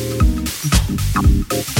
She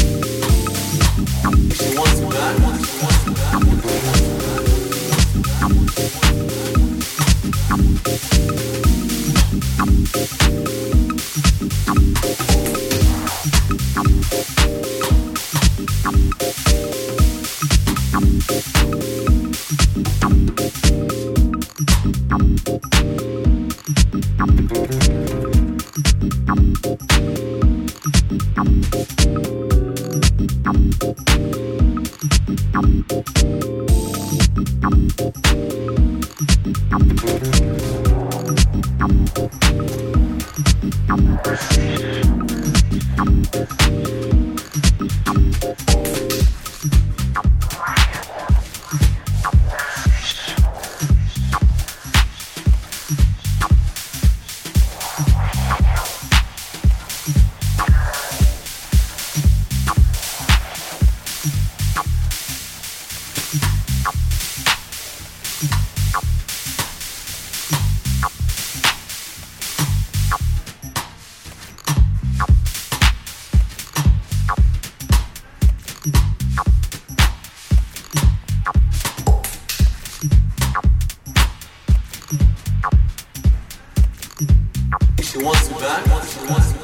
wants you back. She wants you